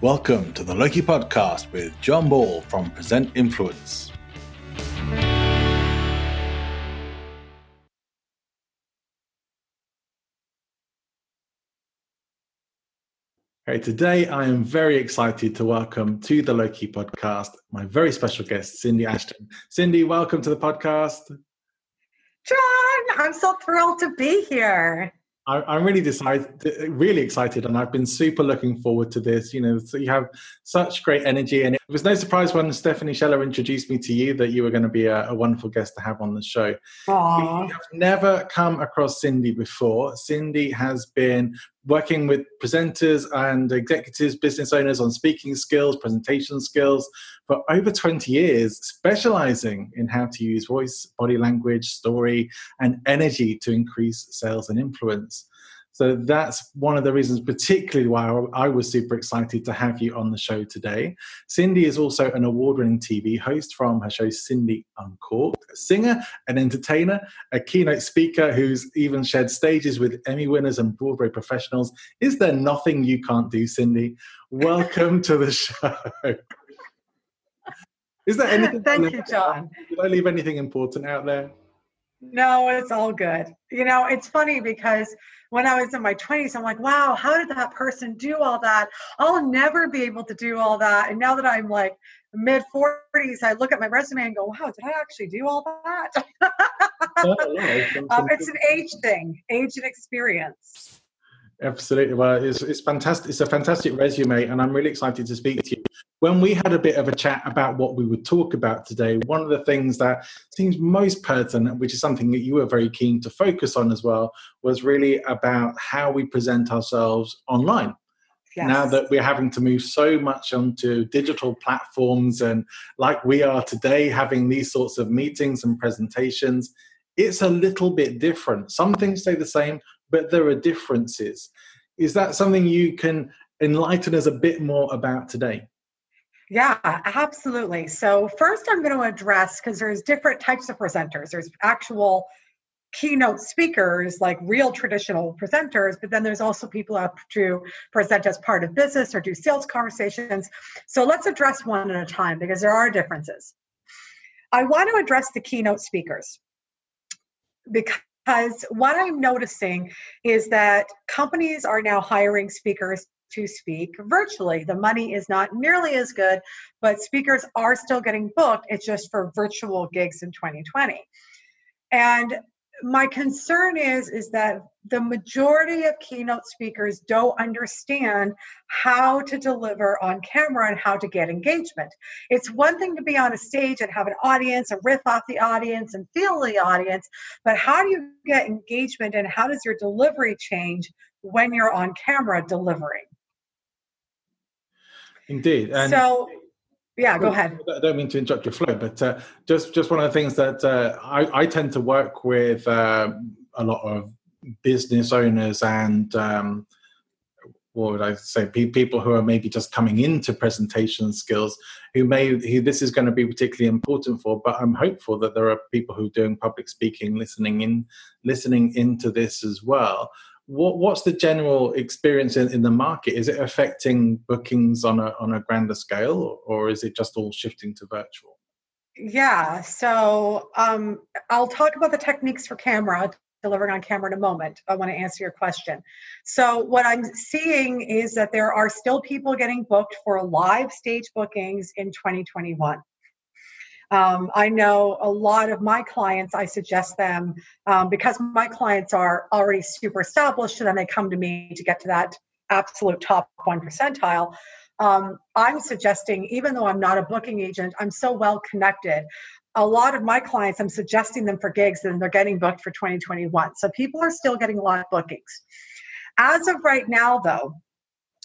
Welcome to the Loki Podcast with John Ball from Present Influence. Okay, today I am very excited to welcome to the Loki podcast my very special guest, Cindy Ashton. Cindy, welcome to the podcast. John, I'm so thrilled to be here. I, am really decided, really excited, and I've been super looking forward to this. You know, so you have such great energy, and it was no surprise when Stephanie Scheller introduced me to you that you were going to be a, a wonderful guest to have on the show. Aww. I've never come across Cindy before. Cindy has been working with presenters and executives, business owners on speaking skills, presentation skills for over 20 years, specializing in how to use voice, body language, story, and energy to increase sales and influence. So that's one of the reasons, particularly why I was super excited to have you on the show today. Cindy is also an award winning TV host from her show Cindy Uncorked, a singer, an entertainer, a keynote speaker who's even shared stages with Emmy winners and Broadway professionals. Is there nothing you can't do, Cindy? Welcome to the show. Is there anything? Thank you, John. Did I leave anything important out there? No, it's all good. You know, it's funny because when I was in my 20s, I'm like, wow, how did that person do all that? I'll never be able to do all that. And now that I'm like mid 40s, I look at my resume and go, wow, did I actually do all that? um, it's an age thing, age and experience. Absolutely. Well, it's, it's fantastic. It's a fantastic resume, and I'm really excited to speak to you. When we had a bit of a chat about what we would talk about today, one of the things that seems most pertinent, which is something that you were very keen to focus on as well, was really about how we present ourselves online. Yes. Now that we're having to move so much onto digital platforms and like we are today, having these sorts of meetings and presentations, it's a little bit different. Some things stay the same, but there are differences. Is that something you can enlighten us a bit more about today? Yeah, absolutely. So first I'm going to address because there's different types of presenters. There's actual keynote speakers like real traditional presenters but then there's also people up to present as part of business or do sales conversations so let's address one at a time because there are differences i want to address the keynote speakers because because what I'm noticing is that companies are now hiring speakers to speak virtually. The money is not nearly as good, but speakers are still getting booked. It's just for virtual gigs in 2020. And my concern is is that the majority of keynote speakers don't understand how to deliver on camera and how to get engagement. It's one thing to be on a stage and have an audience and riff off the audience and feel the audience but how do you get engagement and how does your delivery change when you're on camera delivering? Indeed and so yeah, go ahead. I don't mean to interrupt your flow, but uh, just just one of the things that uh, I, I, tend to work with uh, a lot of business owners and um, what would I say, people who are maybe just coming into presentation skills, who may who this is going to be particularly important for. But I'm hopeful that there are people who are doing public speaking, listening in, listening into this as well what, what's the general experience in, in, the market? Is it affecting bookings on a on a grander scale, or, is it just all shifting to virtual? Yeah, so um, I'll talk about the techniques for camera delivering on camera in a moment. I want to answer your question. So what I'm seeing is that there are still people getting booked for live stage bookings in 2021. Um, I know a lot of my clients, I suggest them um, because my clients are already super established and then they come to me to get to that absolute top one percentile. Um, I'm suggesting, even though I'm not a booking agent, I'm so well connected. A lot of my clients, I'm suggesting them for gigs and they're getting booked for 2021. So people are still getting a lot of bookings. As of right now, though,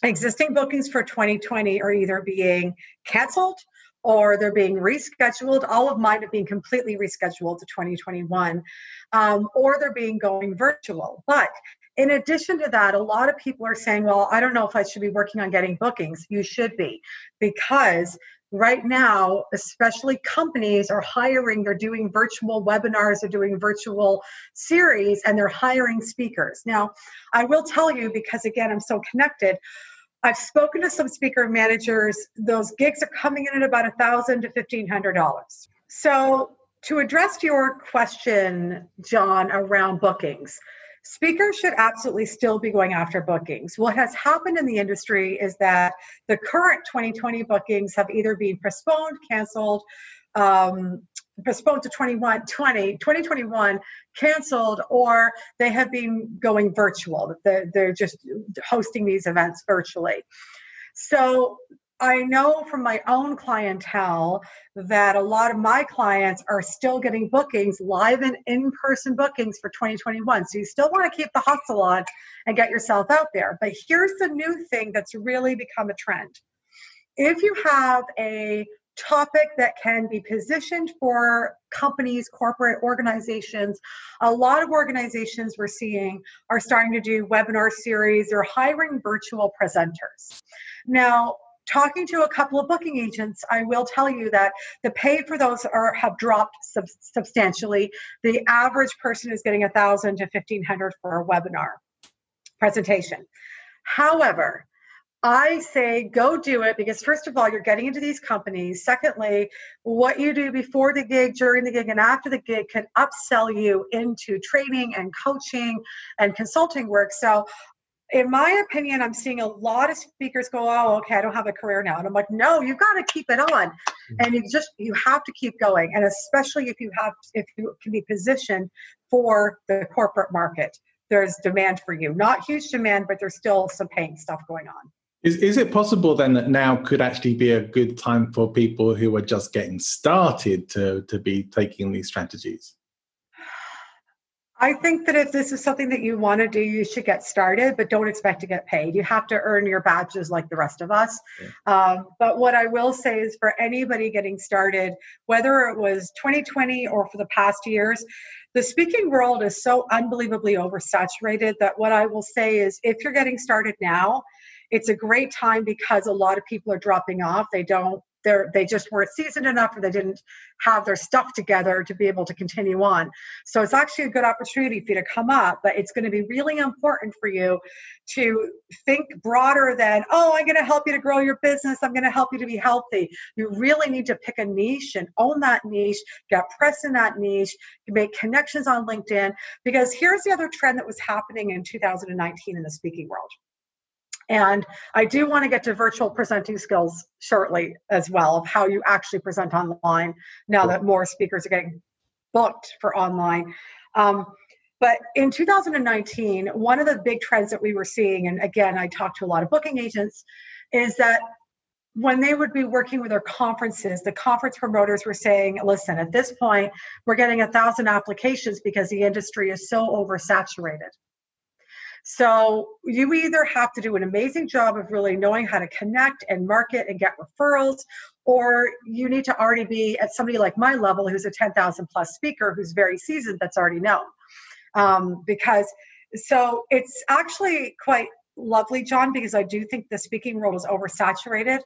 existing bookings for 2020 are either being canceled or they're being rescheduled. All of mine have been completely rescheduled to 2021, um, or they're being going virtual. But in addition to that, a lot of people are saying, well, I don't know if I should be working on getting bookings. You should be, because right now, especially companies are hiring, they're doing virtual webinars, they're doing virtual series, and they're hiring speakers. Now, I will tell you, because again, I'm so connected. I've spoken to some speaker managers. Those gigs are coming in at about a thousand to fifteen hundred dollars. So to address your question, John, around bookings, speakers should absolutely still be going after bookings. What has happened in the industry is that the current 2020 bookings have either been postponed, canceled, um, postponed to 21, 20, 2021, canceled, or they have been going virtual. They're, they're just hosting these events virtually. So I know from my own clientele that a lot of my clients are still getting bookings, live and in person bookings for 2021. So you still want to keep the hustle on and get yourself out there. But here's the new thing that's really become a trend. If you have a topic that can be positioned for companies, corporate organizations. A lot of organizations we're seeing are starting to do webinar series or hiring virtual presenters. Now, talking to a couple of booking agents, I will tell you that the pay for those are have dropped sub- substantially. The average person is getting a thousand to fifteen hundred for a webinar presentation. However, I say go do it because, first of all, you're getting into these companies. Secondly, what you do before the gig, during the gig, and after the gig can upsell you into training and coaching and consulting work. So, in my opinion, I'm seeing a lot of speakers go, "Oh, okay, I don't have a career now," and I'm like, "No, you've got to keep it on, mm-hmm. and you just you have to keep going, and especially if you have if you can be positioned for the corporate market." There's demand for you. Not huge demand, but there's still some paying stuff going on. Is, is it possible then that now could actually be a good time for people who are just getting started to, to be taking these strategies? I think that if this is something that you want to do, you should get started, but don't expect to get paid. You have to earn your badges like the rest of us. Yeah. Um, but what I will say is for anybody getting started, whether it was 2020 or for the past years, the speaking world is so unbelievably oversaturated that what I will say is if you're getting started now, it's a great time because a lot of people are dropping off. They don't they're they just weren't seasoned enough or they didn't have their stuff together to be able to continue on. So it's actually a good opportunity for you to come up but it's going to be really important for you to think broader than oh i'm going to help you to grow your business. I'm going to help you to be healthy. You really need to pick a niche and own that niche get press in that niche make connections on linkedin because here's the other trend that was happening in 2019 in the speaking world and I do want to get to virtual presenting skills shortly as well of how you actually present online now that more speakers are getting booked for online. Um, but in 2019, one of the big trends that we were seeing, and again, I talked to a lot of booking agents, is that when they would be working with their conferences, the conference promoters were saying, listen, at this point, we're getting a thousand applications because the industry is so oversaturated. So you either have to do an amazing job of really knowing how to connect and market and get referrals, or you need to already be at somebody like my level who's a 10,000 plus speaker who's very seasoned that's already known. Um, because so it's actually quite lovely, John, because I do think the speaking world is oversaturated.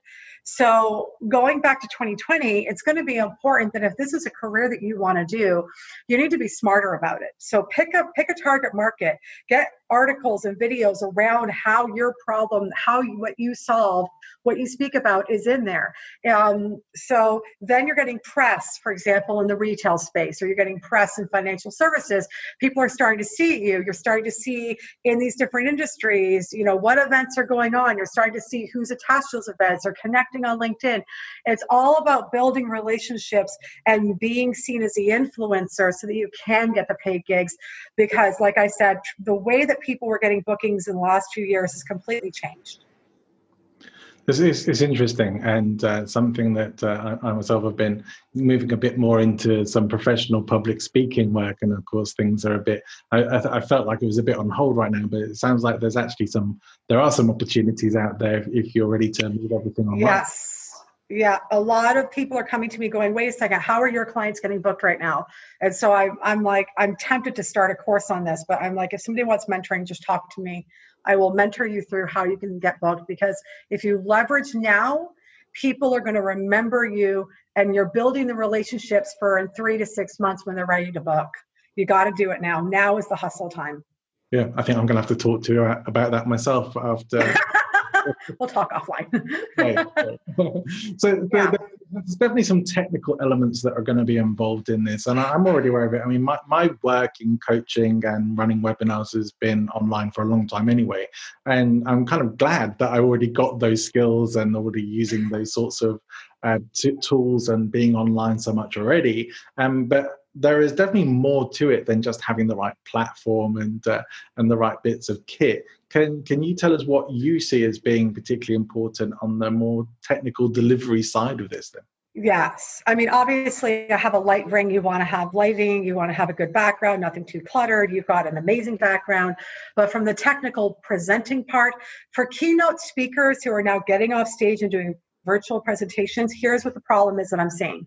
So going back to 2020, it's going to be important that if this is a career that you want to do, you need to be smarter about it. So pick up pick a target market, get articles and videos around how your problem, how you, what you solve, what you speak about is in there. Um, so then you're getting press, for example, in the retail space, or you're getting press in financial services. People are starting to see you. You're starting to see in these different industries You know, what events are going on? You're starting to see who's attached to those events or connecting on LinkedIn. It's all about building relationships and being seen as the influencer so that you can get the paid gigs. Because, like I said, the way that people were getting bookings in the last few years has completely changed. This is it's interesting and uh, something that uh, I myself have been moving a bit more into some professional public speaking work, and of course things are a bit. I, I, I, felt like it was a bit on hold right now, but it sounds like there's actually some. There are some opportunities out there if, if you're ready to move everything online. Yes. Yeah, a lot of people are coming to me going, wait a second, how are your clients getting booked right now? And so I, I'm like, I'm tempted to start a course on this, but I'm like, if somebody wants mentoring, just talk to me. I will mentor you through how you can get booked because if you leverage now, people are going to remember you and you're building the relationships for in three to six months when they're ready to book. You got to do it now. Now is the hustle time. Yeah, I think I'm going to have to talk to you about that myself after we'll talk offline. so yeah. there's definitely some technical elements that are going to be involved in this, and I'm already aware of it. I mean, my, my work in coaching and running webinars has been online for a long time anyway, and I'm kind of glad that I already got those skills and already using those sorts of uh, t- tools and being online so much already. Um, but there is definitely more to it than just having the right platform and uh, and the right bits of kit. Can can you tell us what you see as being particularly important on the more technical delivery side of this then? Yes. I mean, obviously, I have a light ring. You want to have lighting, you want to have a good background, nothing too cluttered. You've got an amazing background. But from the technical presenting part, for keynote speakers who are now getting off stage and doing virtual presentations, here's what the problem is that I'm seeing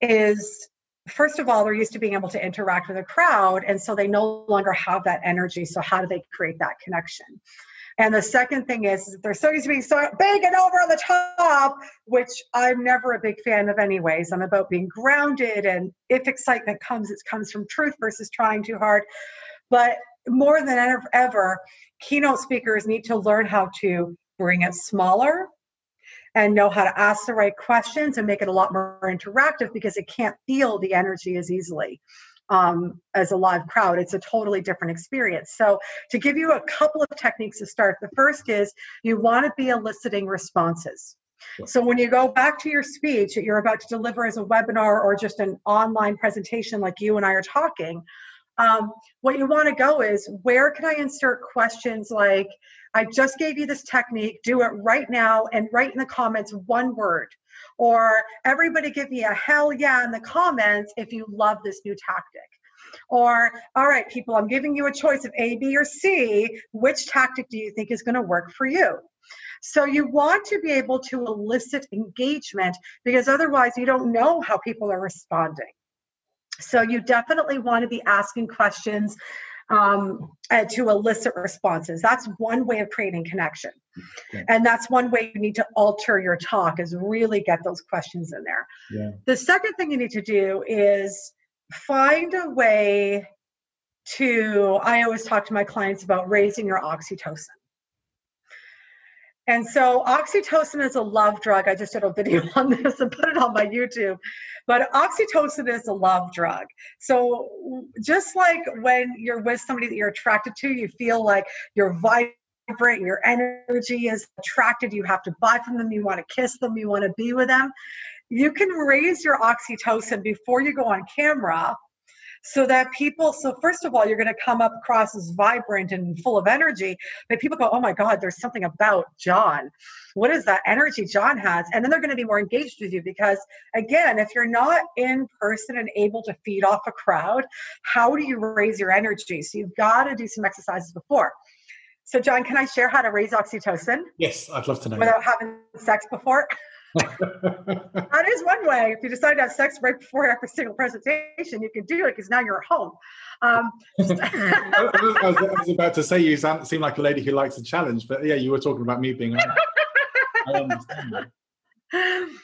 is first of all, they're used to being able to interact with a crowd, and so they no longer have that energy. So, how do they create that connection? And the second thing is, they're so used to being so big and over on the top, which I'm never a big fan of, anyways. I'm about being grounded, and if excitement comes, it comes from truth versus trying too hard. But more than ever keynote speakers need to learn how to bring it smaller and know how to ask the right questions and make it a lot more interactive because it can't feel the energy as easily um, as a live crowd. It's a totally different experience. So, to give you a couple of techniques to start, the first is you want to be eliciting responses. So, when you go back to your speech that you're about to deliver as a webinar or just an online presentation like you and I are talking, um, what you want to go is where can I insert questions like, I just gave you this technique, do it right now and write in the comments one word. Or everybody give me a hell yeah in the comments if you love this new tactic. Or, all right, people, I'm giving you a choice of A, B, or C. Which tactic do you think is going to work for you? So you want to be able to elicit engagement because otherwise you don't know how people are responding. So you definitely want to be asking questions um, to elicit responses. That's one way of creating connection. Okay. And that's one way you need to alter your talk is really get those questions in there. Yeah. The second thing you need to do is find a way to, I always talk to my clients about raising your oxytocin. And so oxytocin is a love drug. I just did a video on this and put it on my YouTube. But oxytocin is a love drug. So just like when you're with somebody that you're attracted to, you feel like you're vibrant, your energy is attracted, you have to buy from them, you want to kiss them, you want to be with them. You can raise your oxytocin before you go on camera so that people so first of all you're going to come up across as vibrant and full of energy but people go oh my god there's something about john. What is that energy john has? And then they're going to be more engaged with you because again if you're not in person and able to feed off a crowd how do you raise your energy? So you've got to do some exercises before. So john can i share how to raise oxytocin? Yes i'd love to know. Without having sex before that is one way. If you decide to have sex right before every single presentation, you can do it because now you're at home. Um, I, was, I, was, about to say you sound, seem like a lady who likes a challenge, but yeah, you were talking about me being.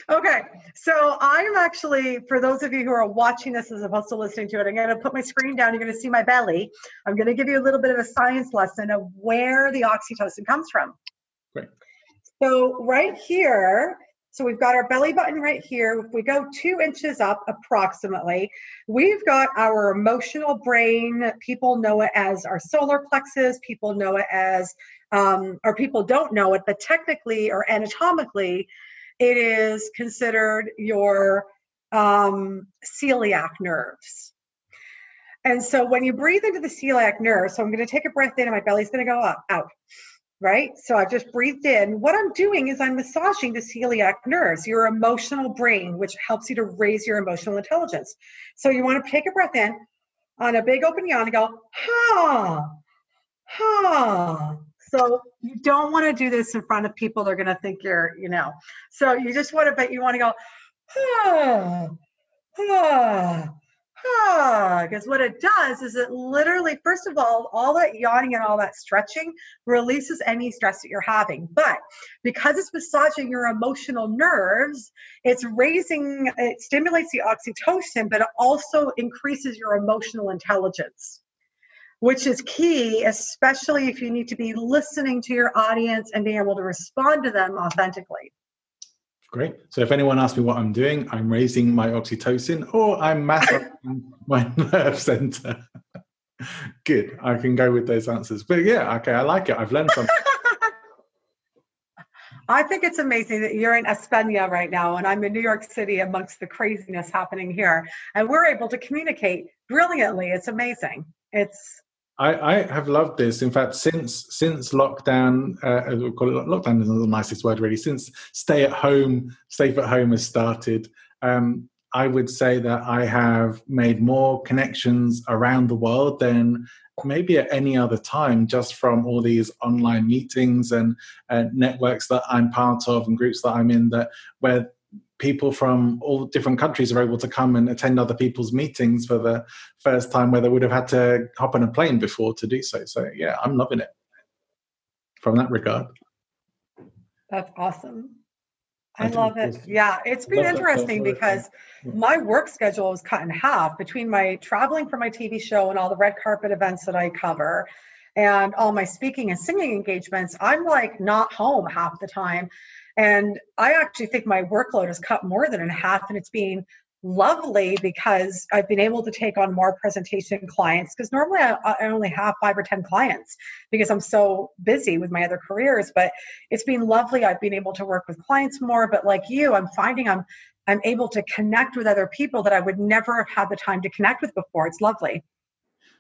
Okay, so I'm actually, for those of you who are watching this as opposed to listening to it, I'm going to put my screen down. You're going to see my belly. I'm going to give you a little bit of a science lesson of where the oxytocin comes from. Great. So, right here, So we've got our belly button right here. If we go two inches up approximately, we've got our emotional brain. People know it as our solar plexus. People know it as, um, or people don't know it, but technically or anatomically, it is considered your um, celiac nerves. And so when you breathe into the celiac nerve, so I'm going to take a breath in and my belly's going to go up, out right? So I've just breathed in. What I'm doing is I'm massaging the celiac nerves, your emotional brain, which helps you to raise your emotional intelligence. So you want to take a breath in on a big open yawn and go, ha, ha. So you don't want to do this in front of people. They're going to think you're, you know. So you just want to, but you want to go, ha, ha because what it does is it literally, first of all, all that yawning and all that stretching releases any stress that you're having. But because it's massaging your emotional nerves, it's raising, it stimulates the oxytocin, but it also increases your emotional intelligence. Which is key, especially if you need to be listening to your audience and being able to respond to them authentically. Great. So if anyone asks me what I'm doing, I'm raising my oxytocin or I'm massaging my nerve center. Good. I can go with those answers. But yeah, okay, I like it. I've learned something. I think it's amazing that you're in España right now, and I'm in New York City amongst the craziness happening here, and we're able to communicate brilliantly. It's amazing. It's I, I have loved this. In fact, since since lockdown, uh, we call it lockdown is not the nicest word really. Since stay at home, safe at home has started, um, I would say that I have made more connections around the world than maybe at any other time, just from all these online meetings and uh, networks that I'm part of and groups that I'm in. That where people from all different countries are able to come and attend other people's meetings for the first time where they would have had to hop on a plane before to do so. So yeah, I'm loving it from that regard. That's awesome. I, I love it. Yeah, it's been interesting because my work schedule was cut in half between my traveling for my TV show and all the red carpet events that I cover and all my speaking and singing engagements. I'm like not home half the time. And I actually think my workload has cut more than in half, and it's been lovely because I've been able to take on more presentation clients because normally I, I, only have five or 10 clients because I'm so busy with my other careers. But it's been lovely. I've been able to work with clients more. But like you, I'm finding I'm I'm able to connect with other people that I would never have had the time to connect with before. It's lovely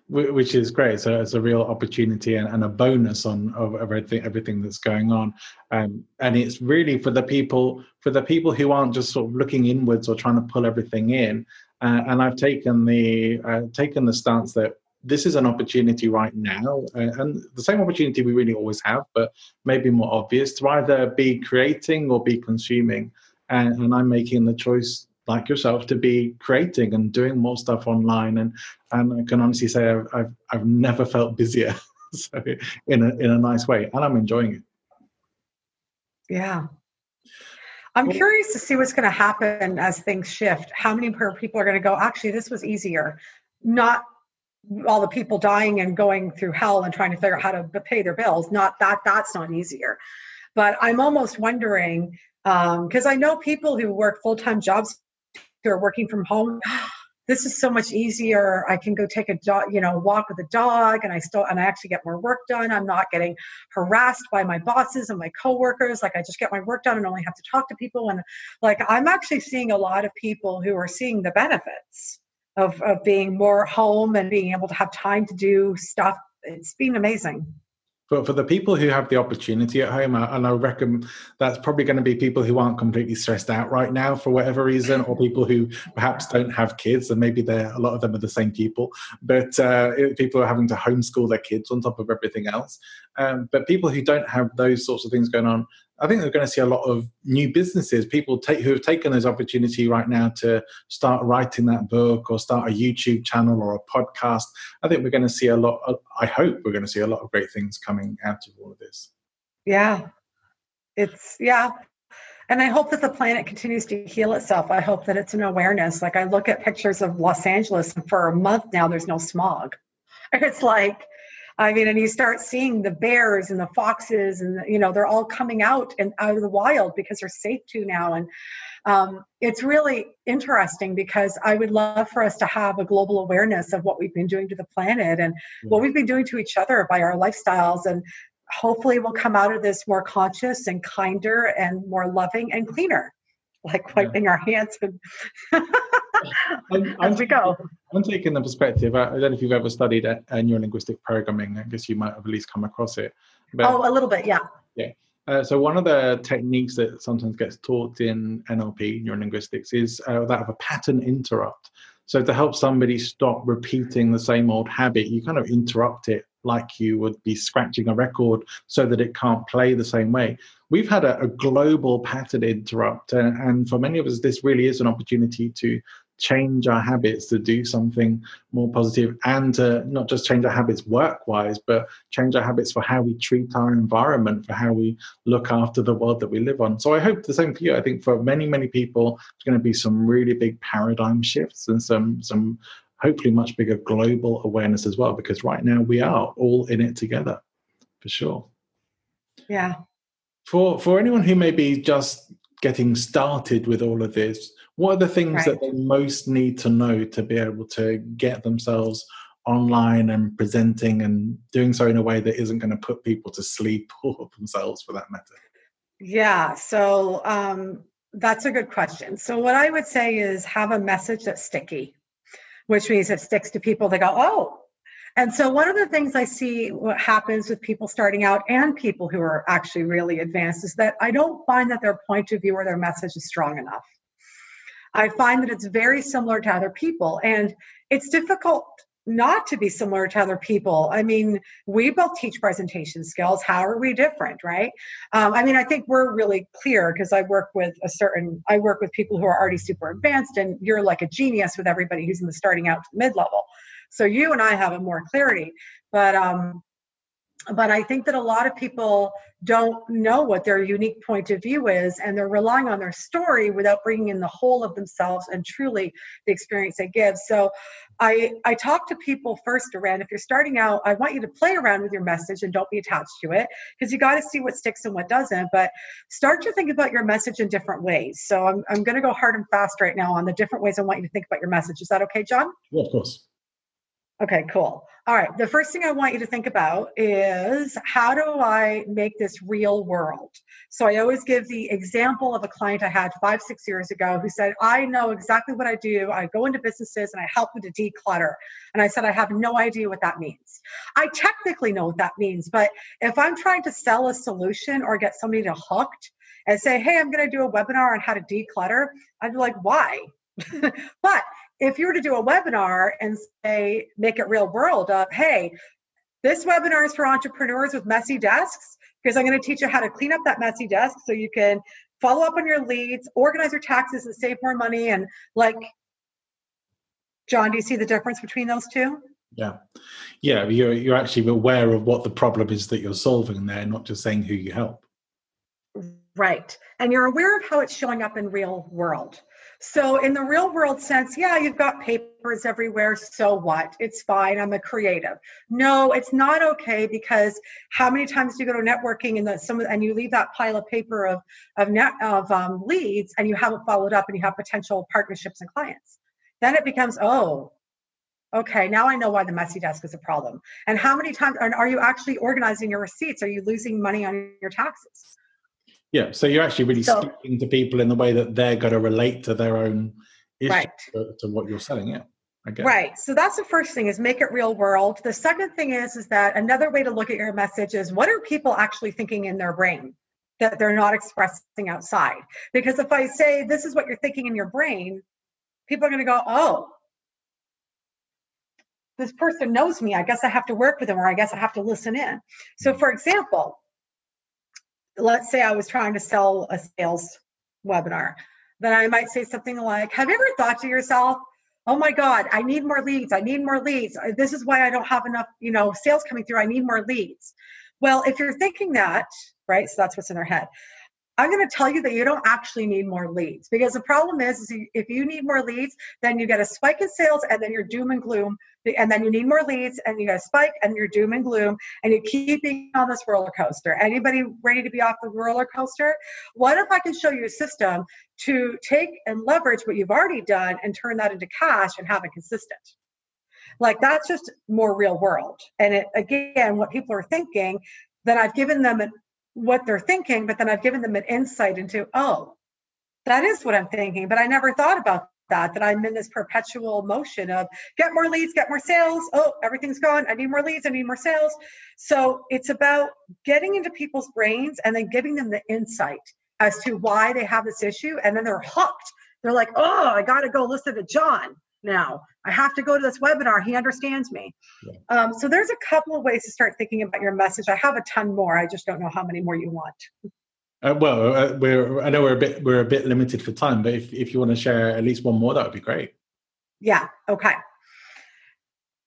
which is great. So it's a real opportunity and, and a bonus on of everything everything that's going on, um, and it's really for the people for the people who aren't just sort of looking inwards or trying to pull everything in. Uh, and I've taken the uh, taken the stance that this is an opportunity right now, uh, and the same opportunity we really always have, but maybe more obvious to either be creating or be consuming. And, and I'm making the choice like yourself to be creating and doing more stuff online. And and I can honestly say I've I've, I've never felt busier so in a in a nice way and I'm enjoying it. Yeah. I'm well, curious to see what's going to happen as things shift. How many people are going to go actually this was easier. Not all the people dying and going through hell and trying to figure out how to pay their bills. Not that that's not easier. But I'm almost wondering because um, I know people who work full time jobs who are working from home this is so much easier. I can go take a dog you know walk with a dog and i still and i actually get more work done. I'm not getting harassed by my bosses and my coworkers. Like i just get my work done and only have to talk to people. And like i'm actually seeing a lot of people who are seeing the benefits of, of being more home and being able to have time to do stuff. It's been amazing but for the people who have the opportunity at home, and I reckon that's probably going to be people who aren't completely stressed out right now for whatever reason, or people who perhaps don't have kids, and maybe they're a lot of them are the same people. But uh, people are having to homeschool their kids on top of everything else. Um, but people who don't have those sorts of things going on, I think they're going to see a lot of new businesses, people take, who have taken this opportunity right now to start writing that book or start a YouTube channel or a podcast. I think we're going to see a lot. Of, I hope we're going to see a lot of great things coming out of all of this. Yeah, it's yeah. And I hope that the planet continues to heal itself. I hope that it's an awareness. Like I look at pictures of Los Angeles, and for a month now, there's no smog. It's like I mean, and you start seeing the bears and the foxes, and you know they're all coming out and out of the wild because they're safe to now. And um, it's really interesting because I would love for us to have a global awareness of what we've been doing to the planet and what we've been doing to each other by our lifestyles and hopefully we'll come out of this more conscious and kinder and more loving and cleaner like wiping yeah. our hands and I'm, I'm, we go. I'm taking the perspective. I, don't know if you've ever studied a neurolinguistic programming. I guess you might have at least come across it. But, oh, a little bit, yeah. Yeah. Uh, so one of the techniques that sometimes gets taught in NLP, neurolinguistics, is uh, that of a pattern interrupt. So to help somebody stop repeating the same old habit, you kind of interrupt it like you would be scratching a record so that it can't play the same way. We've had a, a global pattern interrupt, and, and for many of us, this really is an opportunity to change our habits to do something more positive and to not just change our habits work wise but change our habits for how we treat our environment for how we look after the world that we live on. So i hope the same for you. I think for many many people it's going to be some really big paradigm shifts and some some hopefully much bigger global awareness as well because right now we are all in it together for sure. Yeah. For for anyone who may be just getting started with all of this what are the things right. that they most need to know to be able to get themselves online and presenting and doing so in a way that isn't going to put people to sleep or themselves for that matter? Yeah, so um, that's a good question. So, what I would say is have a message that's sticky, which means it sticks to people. They go, oh, and so, one of the things I see what happens with people starting out and people who are actually really advanced is that I don't find that their point of view or their message is strong enough. I find that it's very similar to other people. And it's difficult not to be similar to other people. I mean, we both teach presentation skills. How are we different, right? Um, I mean, I think we're really clear because I work with a certain, I work with people who are already super advanced, and you're like a genius with everybody who's in the starting out to mid level. So you and I have a more clarity. But um, but I think that a lot of people don't know what their unique point of view is, and they're relying on their story without bringing in the whole of themselves and truly the experience they give. So, I I talk to people first around if you're starting out, I want you to play around with your message and don't be attached to it because you got to see what sticks and what doesn't. But start to think about your message in different ways. So I'm I'm going to go hard and fast right now on the different ways I want you to think about your message. Is that okay, John? Yeah, of course. Okay, cool. All right. The first thing I want you to think about is how do I make this real world? So I always give the example of a client I had five, six years ago who said, I know exactly what I do. I go into businesses and I help them to declutter. And I said, I have no idea what that means. I technically know what that means, but if I'm trying to sell a solution or get somebody to hooked and say, hey, I'm going to do a webinar on how to declutter, I'd be like, why? but if you were to do a webinar and say, make it real world of, hey, this webinar is for entrepreneurs with messy desks because I'm going to teach you how to clean up that messy desk so you can follow up on your leads, organize your taxes and save more money. And like, John, do you see the difference between those two? Yeah. Yeah. You're, you're actually aware of what the problem is that you're solving there, not just saying who you help. Right. And you're aware of how it's showing up in real world. So, in the real world sense, yeah, you've got papers everywhere. So what? It's fine. I'm a creative. No, it's not okay because how many times do you go to networking and the, some and you leave that pile of paper of of net of um, leads and you haven't followed up and you have potential partnerships and clients? Then it becomes oh, okay, now I know why the messy desk is a problem. And how many times are, are you actually organizing your receipts? Are you losing money on your taxes? Yeah, so you're actually really so, speaking to people in the way that they're going to relate to their own issue right. to, to, what you're selling. Yeah. Right. So that's the first thing is make it real world. The second thing is is that another way to look at your message is what are people actually thinking in their brain that they're not expressing outside? Because if I say this is what you're thinking in your brain, people are going to go, "Oh, this person knows me. I guess I have to work with them or I guess I have to listen in." So mm. for example, let's say I was trying to sell a sales webinar, then I might say something like, Have you ever thought to yourself, oh my God, I need more leads. I need more leads. Uh, this is why I don't have enough, you know, sales coming through. I need more leads. Well, if you're thinking that, right, so that's what's in their head. I'm going to tell you that you don't actually need more leads because the problem is, is if you need more leads, then you get a spike in sales and then you're doom and gloom. And then you need more leads and you get a spike and you're doom and gloom and you keep being on this roller coaster. Anybody ready to be off the roller coaster? What if I can show you a system to take and leverage what you've already done and turn that into cash and have it consistent? Like that's just more real world. And it, again, what people are thinking, then I've given them an what they're thinking, but then I've given them an insight into, oh, that is what I'm thinking, but I never thought about that, that I'm in this perpetual motion of get more leads, get more sales. Oh, everything's gone. I need more leads, I need more sales. So it's about getting into people's brains and then giving them the insight as to why they have this issue. And then they're hooked. They're like, oh, I got to go listen to John now. I have to go to this webinar. He understands me. Yeah. Um, so there's a couple of ways to start thinking about your message. I have a ton more. I just don't know how many more you want. Uh, well, uh, we're I know we're a bit we're a bit limited for time, but if if you want to share at least one more, that would be great. Yeah. Okay.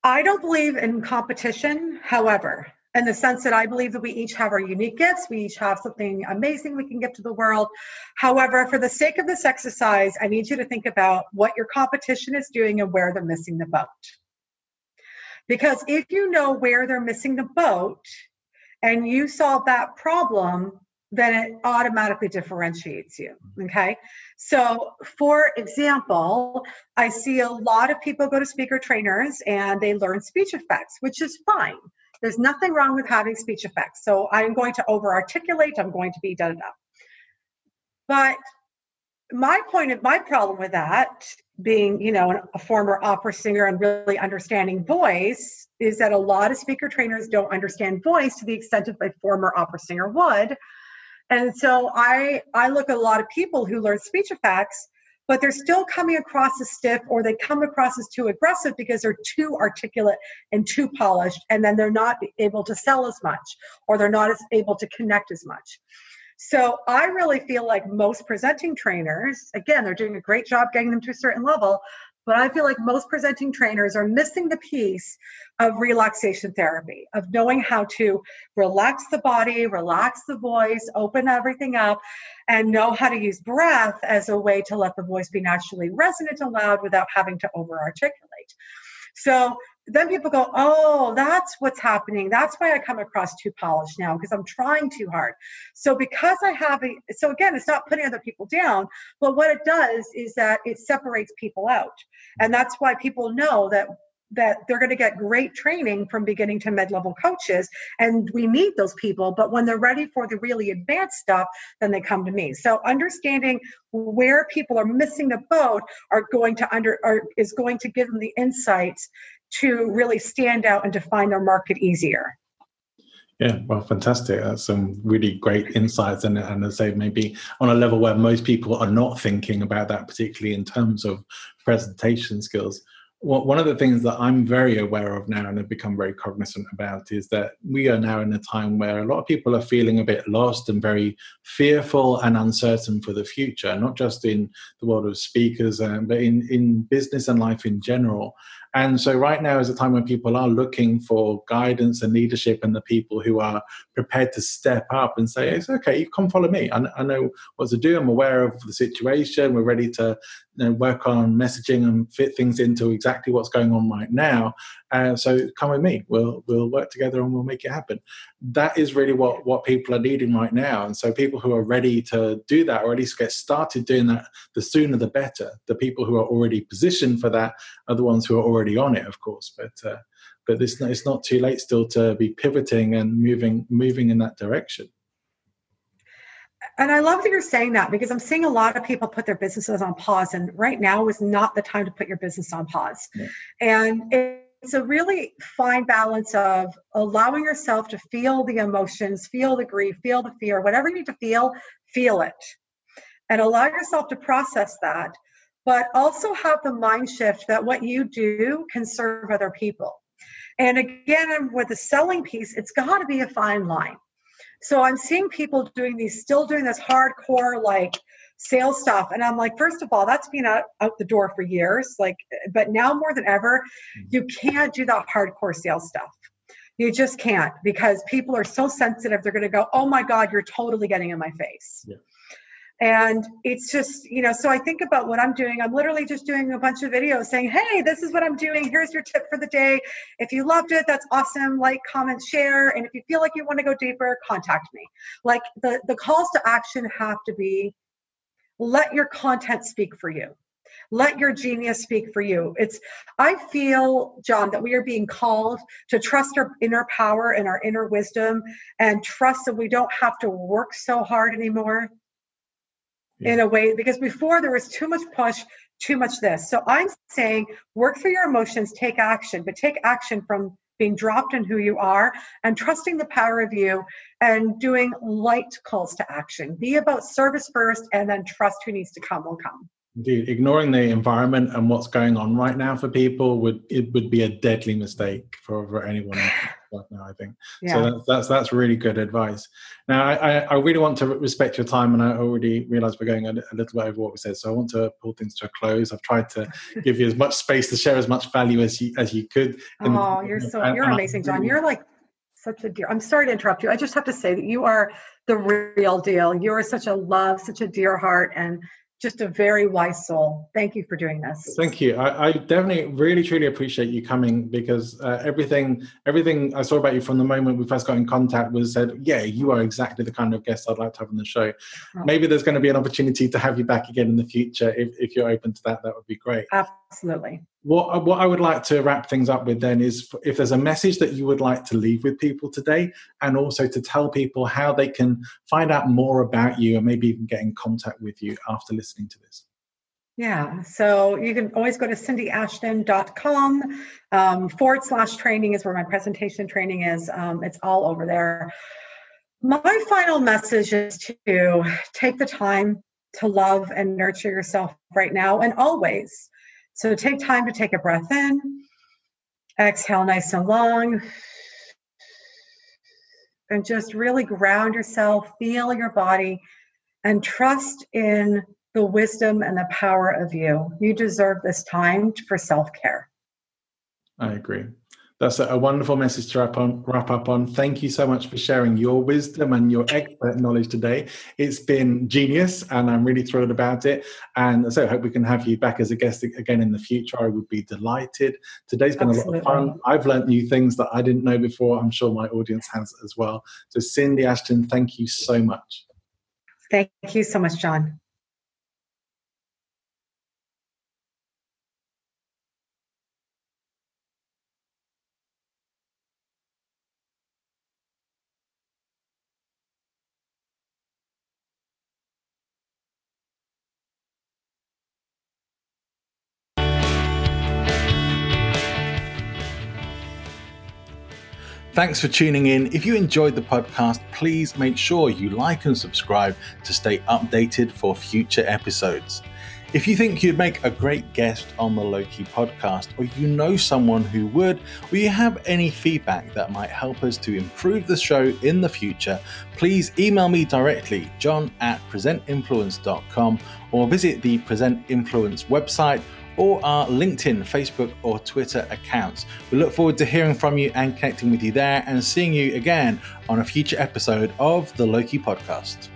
I don't believe in competition. However, in the sense that I believe that we each have our unique gifts. We each have something amazing we can give to the world. However, for the sake of this exercise, I need you to think about what your competition is doing and where they're missing the boat. Because if you know where they're missing the boat and you solve that problem, then it automatically differentiates you. Okay. So, for example, I see a lot of people go to speaker trainers and they learn speech effects, which is fine. There's nothing wrong with having speech effects. So I'm going to over articulate, I'm going to be da da da. But my point of my problem with that being you know a former opera singer and really understanding voice is that a lot of speaker trainers don't understand voice to the extent that a former opera singer would and so i i look at a lot of people who learn speech effects but they're still coming across as stiff or they come across as too aggressive because they're too articulate and too polished and then they're not able to sell as much or they're not as able to connect as much. So i really feel like most presenting trainers again they're doing a great job getting them to a certain level but I feel like most presenting trainers are missing the piece of relaxation therapy, of knowing how to relax the body, relax the voice, open everything up, and know how to use breath as a way to let the voice be naturally resonant and loud without having to over articulate. So then people go, oh, that's what's happening. That's why I come across too polished now because I'm trying too hard. So because I have a, so again, it's not putting other people down, but what it does is that it separates people out, and that's why people know that that they're going to get great training from beginning to mid-level coaches and we need those people but when they're ready for the really advanced stuff then they come to me so understanding where people are missing the boat are going to under are, is going to give them the insights to really stand out and define their market easier. Yeah, well, fantastic. That's some really great insights, and and I say maybe on a level where most people are not thinking about that, particularly in terms of presentation skills one of the things that I'm very aware of now and have become very cognizant about is that we are now in a time where a lot of people are feeling a bit lost and very fearful and uncertain for the future, not just in the world of speakers, um, but in, in business and life in general. And so, right now is a time when people are looking for guidance and leadership, and the people who are prepared to step up and say, It's okay, you come follow me. I, I know what to do. I'm aware of the situation. We're ready to you know, work on messaging and fit things into exactly what's going on right now. Uh, so, come with me. We'll, we'll work together and we'll make it happen. That is really what, what people are needing right now. And so, people who are ready to do that, or at least get started doing that, the sooner the better. The people who are already positioned for that are the ones who are already on it, of course, but uh, but it's not, it's not too late still to be pivoting and moving moving in that direction. And I love that you're saying that because I'm seeing a lot of people put their businesses on pause, and right now is not the time to put your business on pause. Yeah. And it's a really fine balance of allowing yourself to feel the emotions, feel the grief, feel the fear, whatever you need to feel, feel it. And allow yourself to process that but also have the mind shift that what you do can serve other people. And again, with the selling piece, it's got to be a fine line. So I'm seeing people doing these, still doing this hardcore like sales stuff. And I'm like, first of all, that's been out, out the door for years. Like, but now more than ever, mm-hmm. you can't do that hardcore sales stuff. You just can't because people are so sensitive. They're going to go, oh my God, you're totally getting in my face. Yeah. And it's just, you know, so I think about what I'm doing. I'm literally just doing a bunch of videos saying, hey, this is what I'm doing. Here's your tip for the day. If you loved it, that's awesome. Like, comment, share. And if you feel like you want to go deeper, contact me. Like the, the calls to action have to be let your content speak for you let your genius speak for you it's i feel john that we are being called to trust our inner power and our inner wisdom and trust that we don't have to work so hard anymore yeah. in a way because before there was too much push too much this. So i'm saying work through your emotions take action but take action from being dropped in who you are and trusting the power of you and doing light calls to action. Be about service first and then trust who needs to come will come. Indeed, ignoring the environment and what's going on right now for people would it would be a deadly mistake for, for anyone right now. I think yeah. so. That's, that's that's really good advice. Now, I, I really want to respect your time, and I already realise we're going a, a, little bit over what we said. So I want to pull things to a close. I've tried to give you as much space to share as much value as you as you could. Oh, you're so and, you're and amazing, John. You're like such a dear. I'm sorry to interrupt you. I just have to say that you are the real deal. You are such a love, such a dear heart, and just a very wise soul. Thank you for doing this. Thank you. I, I definitely, really, truly appreciate you coming because uh, everything, everything I saw about you from the moment we first got in contact was said, yeah, you are exactly the kind of guest I'd like to have on the show. Oh. Maybe there's going to be an opportunity to have you back again in the future. If, if you're open to that, that would be great. Absolutely. Absolutely what, what I would like to wrap things up with then is if there's a message that you would like to leave with people today, and also to tell people how they can find out more about you and maybe even get in contact with you after listening to this. Yeah, so you can always go to cindyashton.com um, forward slash training is where my presentation training is. Um, it's all over there. My final message is to take the time to love and nurture yourself right now and always. So take time to take a breath in, exhale nice and long, and just really ground yourself, feel your body, and trust in the wisdom and the power of you. You deserve this time for self care. I agree that's a wonderful message to wrap on wrap up on. Thank you so much for sharing your wisdom and your expert knowledge today. It's been genius and i'm really thrilled about it. And so i hope we can have you back as a guest again in the future. I would be delighted. Today's been Absolutely. a lot of fun. I've learned new things that i didn't know before. I'm sure my audience has as well. So cindy ashton thank you so much. Thank you so much john Thanks for tuning in. If you enjoyed the podcast, please make sure you like and subscribe to stay updated for future episodes. If you think you'd make a great guest on the Loki podcast, or you know someone who would, or you have any feedback that might help us to improve the show in the future, please email me directly, john at presentinfluence.com, or visit the Present Influence website or our LinkedIn, Facebook, or Twitter accounts. We look forward to hearing from you and connecting with you there and seeing you again on a future episode of the Loki Podcast.